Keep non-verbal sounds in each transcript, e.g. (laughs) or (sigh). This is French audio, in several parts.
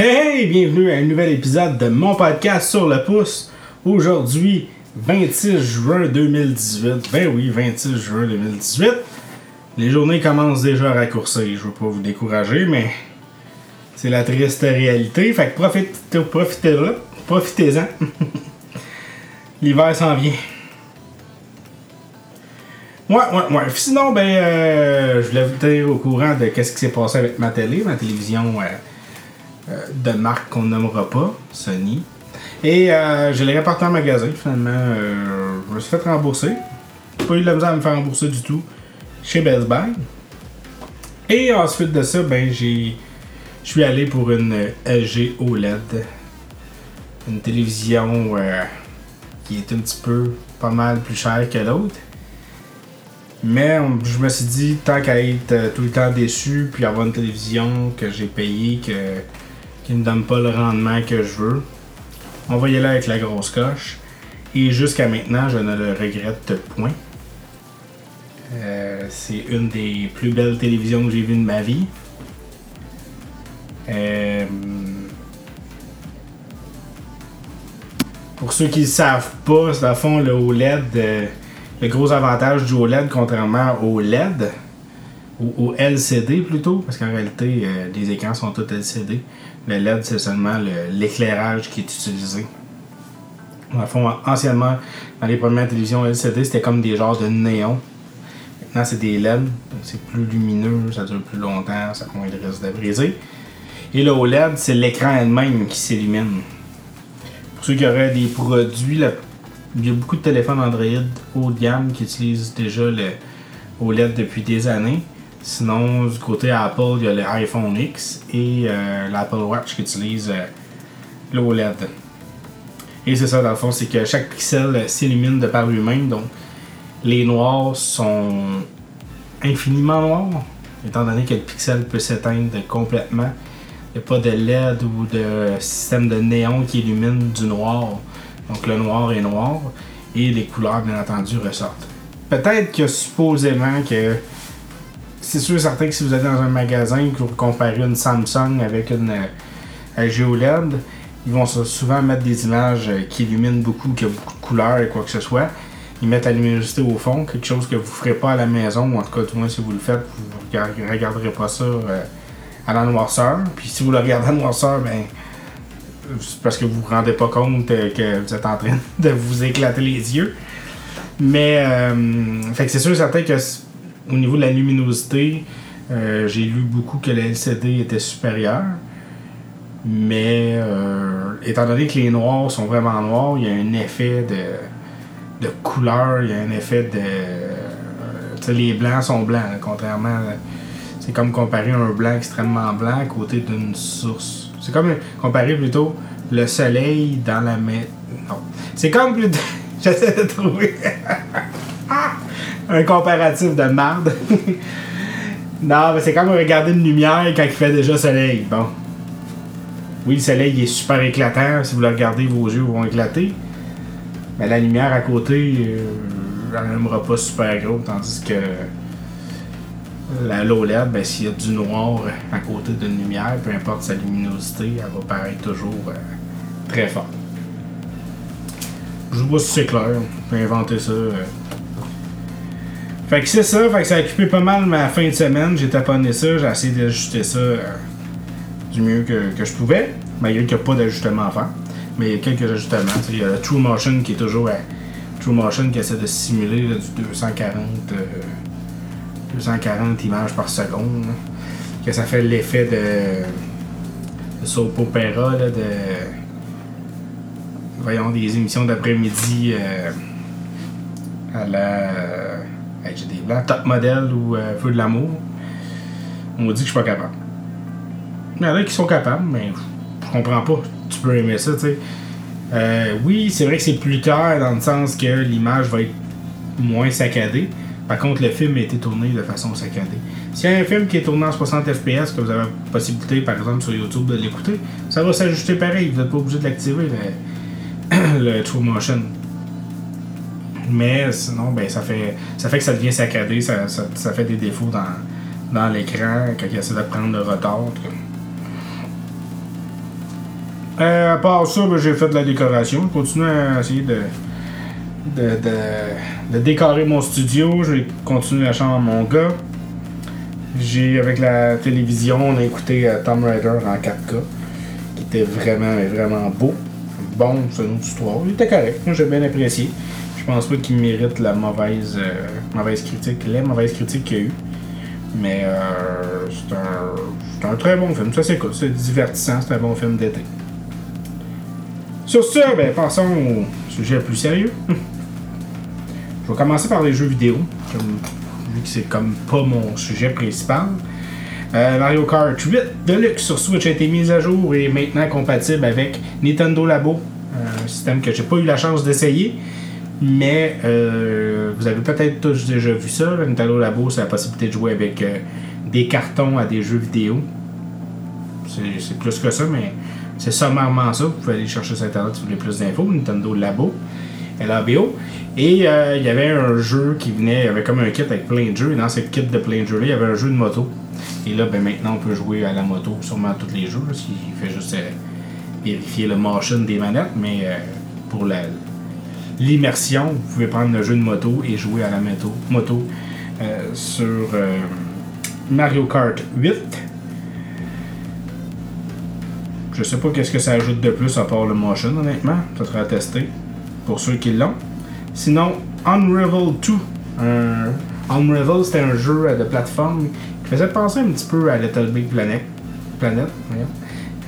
Hey, bienvenue à un nouvel épisode de mon podcast sur le pouce. Aujourd'hui, 26 juin 2018. Ben oui, 26 juin 2018. Les journées commencent déjà à raccourcir. Je veux pas vous décourager, mais c'est la triste réalité. Fait que profitez, profitez profitez-en. (laughs) L'hiver s'en vient. Ouais, ouais, ouais. Sinon, ben, euh, je voulais vous tenir au courant de ce qui s'est passé avec ma télé, ma télévision euh, de marque qu'on nommera pas, Sony. Et je l'ai rapporté en magasin, finalement. je me suis fait rembourser. Pas eu de la misère à me faire rembourser du tout chez Best Buy. Et ensuite de ça, ben, j'ai. Je suis allé pour une LG OLED. Une télévision qui est un petit peu pas mal plus chère que l'autre. Mais je me suis dit, tant qu'à être euh, tout le temps déçu, puis avoir une télévision que j'ai payée, que, qui ne donne pas le rendement que je veux, on va y aller avec la grosse coche. Et jusqu'à maintenant, je ne le regrette point. Euh, c'est une des plus belles télévisions que j'ai vues de ma vie. Euh, pour ceux qui ne savent pas, à fond le OLED le gros avantage du OLED, contrairement au LED, ou LCD plutôt, parce qu'en réalité, euh, les écrans sont tous LCD. Le LED, c'est seulement l'éclairage qui est utilisé. Le fond, anciennement, dans les premières télévisions LCD, c'était comme des genres de néons. Maintenant, c'est des LED, c'est plus lumineux, ça dure plus longtemps, ça a moins de risque de briser. Et le OLED, c'est l'écran elle-même qui s'illumine. Pour ceux qui auraient des produits, il y a beaucoup de téléphones Android haut de gamme qui utilisent déjà le OLED depuis des années. Sinon, du côté Apple, il y a l'iPhone X et euh, l'Apple Watch qui utilise euh, l'OLED. Et c'est ça, dans le fond, c'est que chaque pixel s'illumine de par lui-même. Donc, les noirs sont infiniment noirs, étant donné que le pixel peut s'éteindre complètement. Il n'y a pas de LED ou de système de néon qui illumine du noir. Donc le noir est noir et les couleurs, bien entendu, ressortent. Peut-être que supposément que c'est sûr et certain que si vous êtes dans un magasin et que vous comparez une Samsung avec une euh, OLED, ils vont souvent mettre des images euh, qui illuminent beaucoup, qui ont beaucoup de couleurs et quoi que ce soit. Ils mettent la luminosité au fond, quelque chose que vous ne ferez pas à la maison, ou en tout cas, tout moins si vous le faites, vous ne regarderez pas ça euh, à la noirceur. Puis si vous le regardez à la noirceur, ben parce que vous vous rendez pas compte que vous êtes en train (laughs) de vous éclater les yeux. Mais euh, fait c'est sûr et certain que au niveau de la luminosité, euh, j'ai lu beaucoup que le LCD était supérieur. Mais euh, étant donné que les noirs sont vraiment noirs, il y a un effet de, de couleur, il y a un effet de. les blancs sont blancs, contrairement. C'est comme comparer un blanc extrêmement blanc à côté d'une source c'est comme comparer plutôt le soleil dans la mer. Non. C'est comme plutôt. (laughs) J'essaie de trouver. (laughs) un comparatif de marde. (laughs) non, mais c'est comme regarder une lumière quand il fait déjà soleil. Bon. Oui, le soleil est super éclatant. Si vous le regardez, vos yeux vont éclater. Mais la lumière à côté, euh, elle n'aimera pas super gros, tandis que la l'OLED, ben, s'il y a du noir à côté d'une lumière, peu importe sa luminosité, elle va paraître toujours euh, très fort. Je vois si c'est clair. On peut inventer ça. Euh. Fait que c'est ça, fait que ça a occupé pas mal ma fin de semaine. J'ai taponné ça, j'ai essayé d'ajuster ça euh, du mieux que, je pouvais, malgré qu'il n'y a pas d'ajustement à faire. Mais il y a quelques ajustements. Il y a la True Motion qui est toujours à True Motion qui essaie de simuler du 240 240 images par seconde. que ça fait l'effet de, de soap opera, là, de. Voyons, des émissions d'après-midi euh, à la. J'ai des blancs, Top Model ou euh, Feu de l'amour. On m'a dit que je suis pas capable. Il y en a qui sont capables, mais je comprends pas. Tu peux aimer ça, tu sais. Euh, oui, c'est vrai que c'est plus clair dans le sens que l'image va être moins saccadée. Par contre, le film a été tourné de façon saccadée. S'il y a un film qui est tourné en 60 fps, que vous avez la possibilité, par exemple, sur YouTube de l'écouter, ça va s'ajuster pareil. Vous n'êtes pas obligé de l'activer, le, (coughs) True Motion. Mais sinon, ben, ça, fait, ça fait que ça devient saccadé, ça, fait des défauts dans, dans l'écran quand il essaie de prendre le retard. Euh, à part ça, ben, j'ai fait de la décoration. Je continue à essayer de, de, de, de décorer mon studio. J'ai continué la chambre à mon gars. J'ai, avec la télévision, on a écouté euh, Tom Raider en 4K, qui était vraiment, vraiment beau. Bon, c'est une autre histoire. Il était correct. Moi, j'ai bien apprécié. Je pense pas qu'il mérite la mauvaise, euh, mauvaise critique, les mauvaises critiques qu'il y a eu. Mais euh, c'est un, c'est un très bon film. Ça s'écoute, c'est divertissant, c'est un bon film d'été. Sur ce, ben, passons au sujet plus sérieux. (laughs) Je vais commencer par les jeux vidéo, vu que c'est comme pas mon sujet principal. Euh, Mario Kart 8 Deluxe sur Switch a été mis à jour et est maintenant compatible avec Nintendo Labo, un système que j'ai pas eu la chance d'essayer. Mais euh, vous avez peut-être tous déjà vu ça. Nintendo Labo, c'est la possibilité de jouer avec euh, des cartons à des jeux vidéo. C'est plus que ça, mais c'est sommairement ça. Vous pouvez aller chercher sur Internet si vous voulez plus d'infos. Nintendo Labo, LABO. Et euh, il y avait un jeu qui venait, il y avait comme un kit avec plein de jeux. Et dans ce kit de plein de jeux-là, il y avait un jeu de moto. Et là, ben, maintenant, on peut jouer à la moto, sûrement à tous les jeux. s'il fait juste vérifier le motion des manettes. Mais pour la, l'immersion, vous pouvez prendre le jeu de moto et jouer à la moto, moto euh, sur euh, Mario Kart 8. Je sais pas qu'est-ce que ça ajoute de plus à part le motion, honnêtement. Ça sera à tester pour ceux qui l'ont. Sinon, Unravel 2. Un... Unravel, c'était un jeu de plateforme qui faisait penser un petit peu à Little Big Planet. Planet.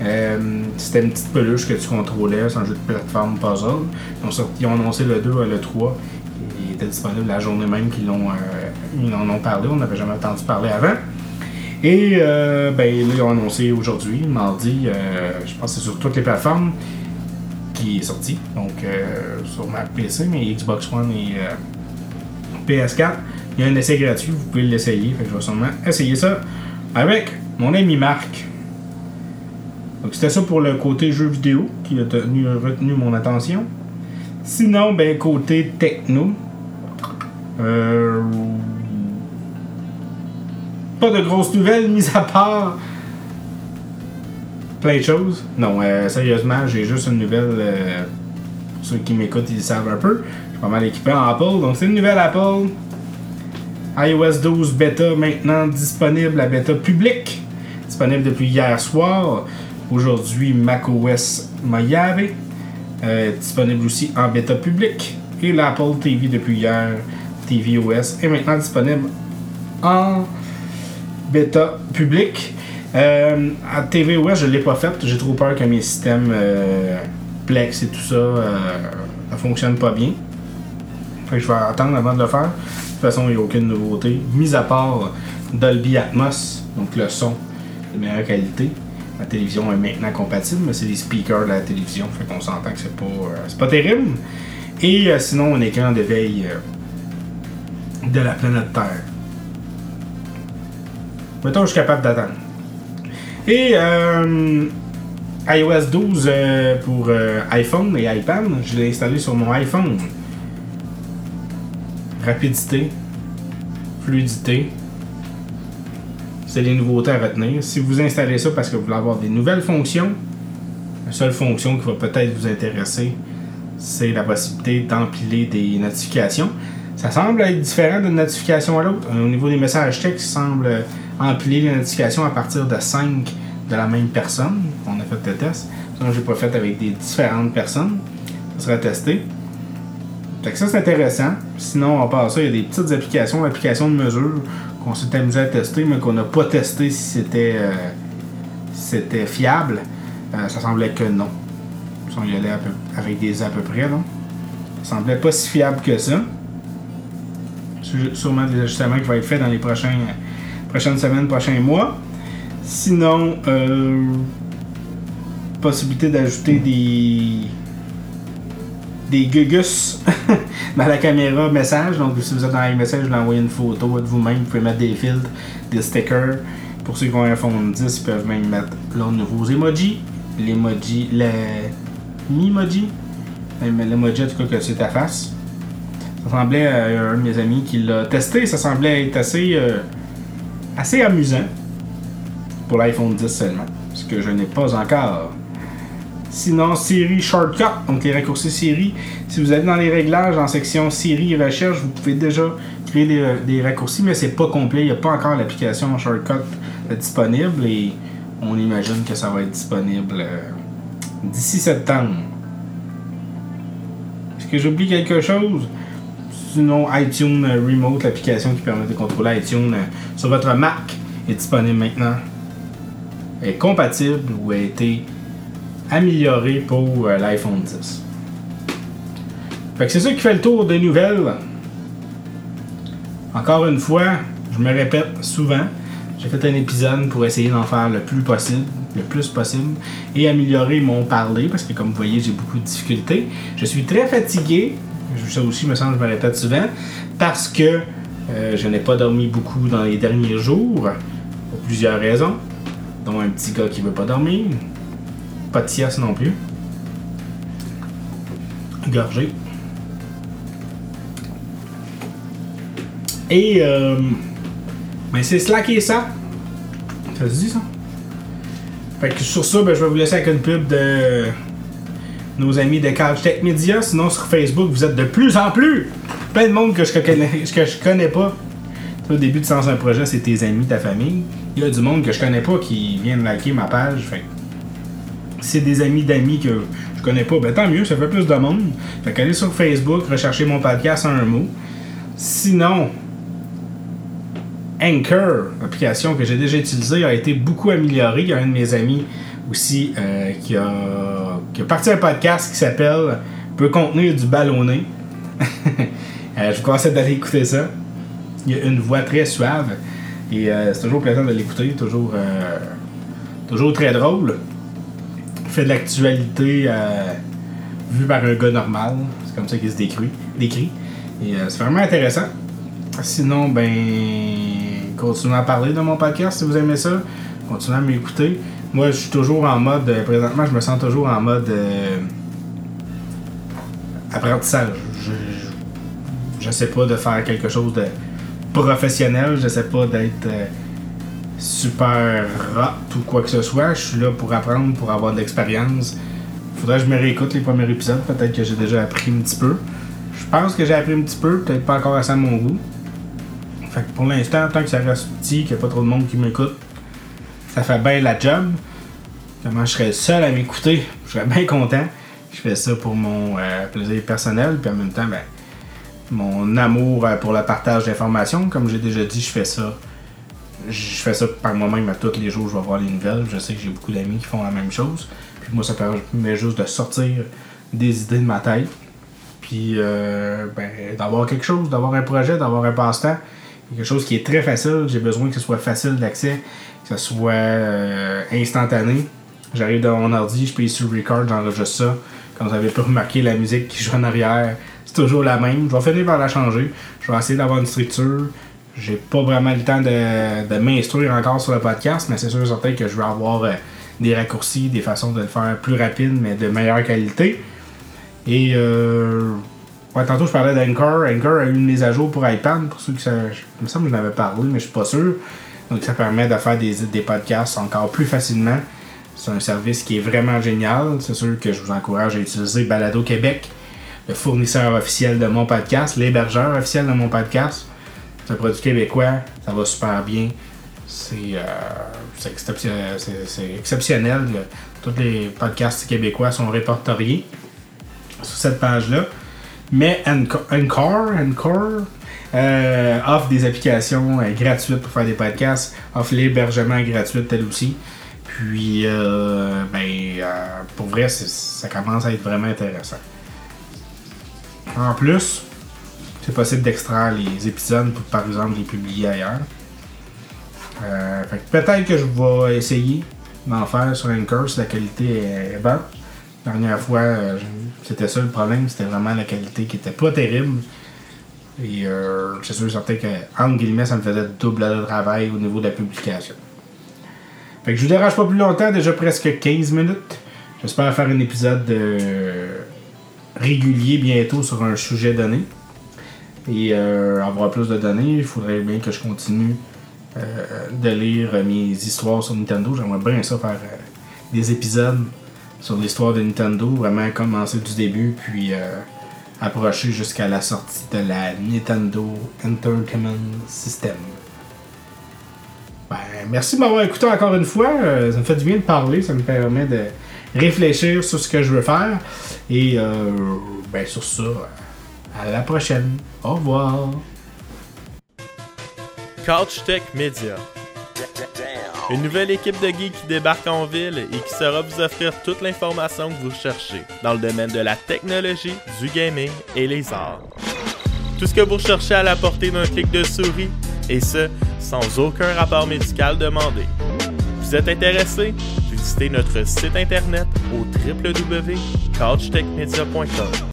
Euh, c'était une petite peluche que tu contrôlais, c'est un jeu de plateforme puzzle. Ils ont, sorti- ils ont annoncé le 2 et le 3. Il était disponible la journée même qu'ils euh, en ont parlé. On n'avait jamais entendu parler avant. Et euh, ben, ils ont annoncé aujourd'hui, mardi, je pense que c'est sur toutes les plateformes qui est sorti. Donc sur ma PC, mais Xbox One et euh, PS4. Il y a un essai gratuit, vous pouvez l'essayer. Fait que je vais sûrement essayer ça avec mon ami Marc. Donc c'était ça pour le côté jeu vidéo qui a tenu, retenu mon attention. Sinon, ben côté techno. euh, pas de grosses nouvelles, (laughs) mis à part plein de choses. Non, euh, sérieusement, j'ai juste une nouvelle. euh, pour ceux qui m'écoutent, ils savent un peu. Je suis pas mal équipé en Apple. Donc, c'est une nouvelle Apple. iOS 12 bêta maintenant disponible, la bêta publique. Disponible depuis hier soir. Aujourd'hui, macOS Mojave. Euh, disponible aussi en bêta publique. Et l'Apple TV depuis hier, tvOS, est maintenant disponible en bêta public. Euh, à tvOS, je ne l'ai pas fait. J'ai trop peur que mes systèmes euh, Plex et tout ça euh, ne fonctionnent pas bien. Fait je vais attendre avant de le faire. De toute façon, il n'y a aucune nouveauté. Mis à part Dolby Atmos, donc le son de meilleure qualité. La télévision est maintenant compatible, mais c'est les speakers de la télévision. Fait qu'on s'entend que c'est pas, euh, pas terrible. Et euh, sinon, un écran de veille euh, de la planète Terre. Mettons, je suis capable d'attendre. Et euh, iOS 12 euh, pour iPhone et iPad, je l'ai installé sur mon iPhone. Rapidité, fluidité, c'est les nouveautés à retenir. Si vous installez ça parce que vous voulez avoir des nouvelles fonctions, la seule fonction qui va peut-être vous intéresser, c'est la possibilité d'empiler des notifications. Ça semble être différent d'une notification à l'autre. Au niveau des messages textes, ça semble empiler les notifications à partir de 5 de la même personne. On a fait le test. Ça, j'ai pas fait avec des différentes personnes. Ça sera testé. Fait que ça, c'est intéressant. Sinon, à part ça, il y a des petites applications, applications de mesure qu'on s'est amusé à tester, mais qu'on n'a pas testé si c'était euh, fiable. Euh, ça semblait que non. On y allait avec des à peu près, non? Ça semblait pas si fiable que ça. Sû- Sûrement des ajustements qui vont être faits dans les prochaines semaines, prochains mois. Sinon, euh, possibilité d'ajouter des des gugus (laughs) dans la caméra message. Donc, si vous êtes dans iMessage, vous envoyez une photo de vous-même. Vous pouvez mettre des filtres, des stickers. Pour ceux qui ont un iPhone 10, ils peuvent même mettre leurs nouveaux emojis. L'emoji, le Mimoji. L'emoji, en tout cas, que c'est ta face. Ça semblait à un de mes amis qui l'a testé. Ça semblait être assez, euh, assez amusant pour l'iPhone 10 seulement. Ce que je n'ai pas encore. Sinon, Siri Shortcut, donc les raccourcis Siri. Si vous allez dans les réglages, en section Siri et recherche, vous pouvez déjà créer des, raccourcis, mais c'est pas complet. Il n'y a pas encore l'application Shortcut disponible et on imagine que ça va être disponible euh, d'ici septembre. Est-ce que j'oublie quelque chose? Sinon, iTunes Remote, l'application qui permet de contrôler iTunes euh, sur votre Mac, est disponible maintenant. Est compatible ou a été amélioré pour euh, l'iPhone 10. Fait que c'est ça qui fait le tour des nouvelles. Encore une fois, je me répète souvent, j'ai fait un épisode pour essayer d'en faire le plus possible, le plus possible, et améliorer mon parler, parce que comme vous voyez, j'ai beaucoup de difficultés. Je suis très fatigué, ça aussi me semble je me répète souvent, parce que euh, je n'ai pas dormi beaucoup dans les derniers jours, pour plusieurs raisons, dont un petit gars qui veut pas dormir, pas de sieste non plus, gorgé. Et euh, mais c'est Slack et ça. Ça se dit ça? Fait que sur ça, ben, je vais vous laisser avec une pub de nos amis de Couch Tech Media. Sinon, sur Facebook, vous êtes de plus en plus plein de monde que je connais, que je connais pas. Au début de Sens un projet, c'est tes amis, ta famille. Il y a du monde que je connais pas qui viennent liker ma page. C'est des amis d'amis que je connais pas, ben tant mieux, ça fait plus de monde. Fait qu'allez sur Facebook, recherchez mon podcast en un mot. Sinon, Anchor, application que j'ai déjà utilisée, a été beaucoup améliorée. Il y a un de mes amis aussi euh, qui, a, qui, a, parti un podcast qui s'appelle Peut contenir du ballonné. (laughs) euh, je vous conseille d'aller écouter ça. Il y a une voix très suave et euh, c'est toujours plaisant de l'écouter, toujours, toujours très drôle. Fait de l'actualité vue par un gars normal, c'est comme ça qu'il se décrit. décrit. Et c'est vraiment intéressant. Sinon, ben continuez à parler de mon podcast si vous aimez ça. Continuez à m'écouter. Moi, je suis toujours en mode. Euh, présentement, je me sens toujours en mode. Euh, apprentissage. Je, ne sais pas de faire quelque chose de professionnel. Je sais pas d'être euh, super hot ou quoi que ce soit. Je suis là pour apprendre, pour avoir de l'expérience. Faudrait que je me réécoute les premiers épisodes. Peut-être que j'ai déjà appris un petit peu. Je pense que j'ai appris un petit peu, peut-être pas encore assez à mon goût. Fait que pour l'instant, tant que ça reste petit, qu'il n'y a pas trop de monde qui m'écoute, ça fait bien la job. Comment je serais seul à m'écouter, je serais bien content. Je fais ça pour mon euh, plaisir personnel, puis en même temps, ben, mon amour euh, pour le partage d'informations. Comme j'ai déjà dit, je fais ça. Je fais ça par moi-même à tous les jours, je vais voir les nouvelles. Je sais que j'ai beaucoup d'amis qui font la même chose. Puis moi, ça permet juste de sortir des idées de ma tête. Puis euh, ben, d'avoir quelque chose, d'avoir un projet, d'avoir un passe-temps quelque chose qui est très facile. J'ai besoin que ce soit facile d'accès, que ce soit euh, instantané. J'arrive dans mon ordi, je paye sur record, j'enregistre ça. Comme vous avez pu remarquer, la musique qui joue en arrière, c'est toujours la même. Je vais finir par la changer. Je vais essayer d'avoir une structure. J'ai pas vraiment le temps de, m'instruire encore sur le podcast, mais c'est sûr certain que je vais avoir euh, des raccourcis, des façons de le faire plus rapide, mais de meilleure qualité. Et euh, Ouais, tantôt je parlais d'Anchor. Anchor a eu une mise à jour pour iPad, pour ceux qui savent. Il me semble que je n'avais parlé, mais je suis pas sûr. Donc ça permet de faire des, des podcasts encore plus facilement. C'est un service qui est vraiment génial. C'est sûr que je vous encourage à utiliser Balado Québec, le fournisseur officiel de mon podcast, l'hébergeur officiel de mon podcast. C'est un produit québécois, ça va super bien. C'est euh, exceptionnel. Tous les podcasts québécois sont répertoriés sur cette page-là. Mais Encore, Encore euh, offre des applications euh, gratuites pour faire des podcasts, offre l'hébergement gratuit tel aussi. Puis, ben, pour vrai, ça commence à être vraiment intéressant. En plus, possible d'extraire les épisodes pour, par exemple, les publier ailleurs. peut-être que je vais essayer d'en faire sur Anchor si la qualité est bonne. La dernière fois, c'était ça le problème, c'était vraiment la qualité qui était pas terrible. Et euh, c'est sûr certain que, entre guillemets, ça me faisait double de travail au niveau de la publication. Fait que je vous dérange pas plus longtemps, déjà presque 15 minutes. J'espère faire un épisode euh, régulier bientôt sur un sujet donné. Et euh, avoir plus de données, il faudrait bien que je continue de lire mes histoires sur Nintendo. J'aimerais bien ça faire des épisodes sur l'histoire de Nintendo, vraiment commencer du début, puis approcher jusqu'à la sortie de la Nintendo Entertainment System. Ben, merci de m'avoir écouté encore une fois. ça me fait du bien de parler, ça me permet de réfléchir sur ce que je veux faire. Et ben, sur ça, à la prochaine. Au revoir. Couch Tech Media. Une nouvelle équipe de geeks qui débarque en ville et qui saura vous offrir toute l'information que vous cherchez dans le domaine de la technologie, du gaming et les arts. Tout ce que vous recherchez à la portée d'un clic de souris, et ce, sans aucun rapport médical demandé. Vous êtes intéressé? Visitez notre site internet au www.couchtechmedia.com.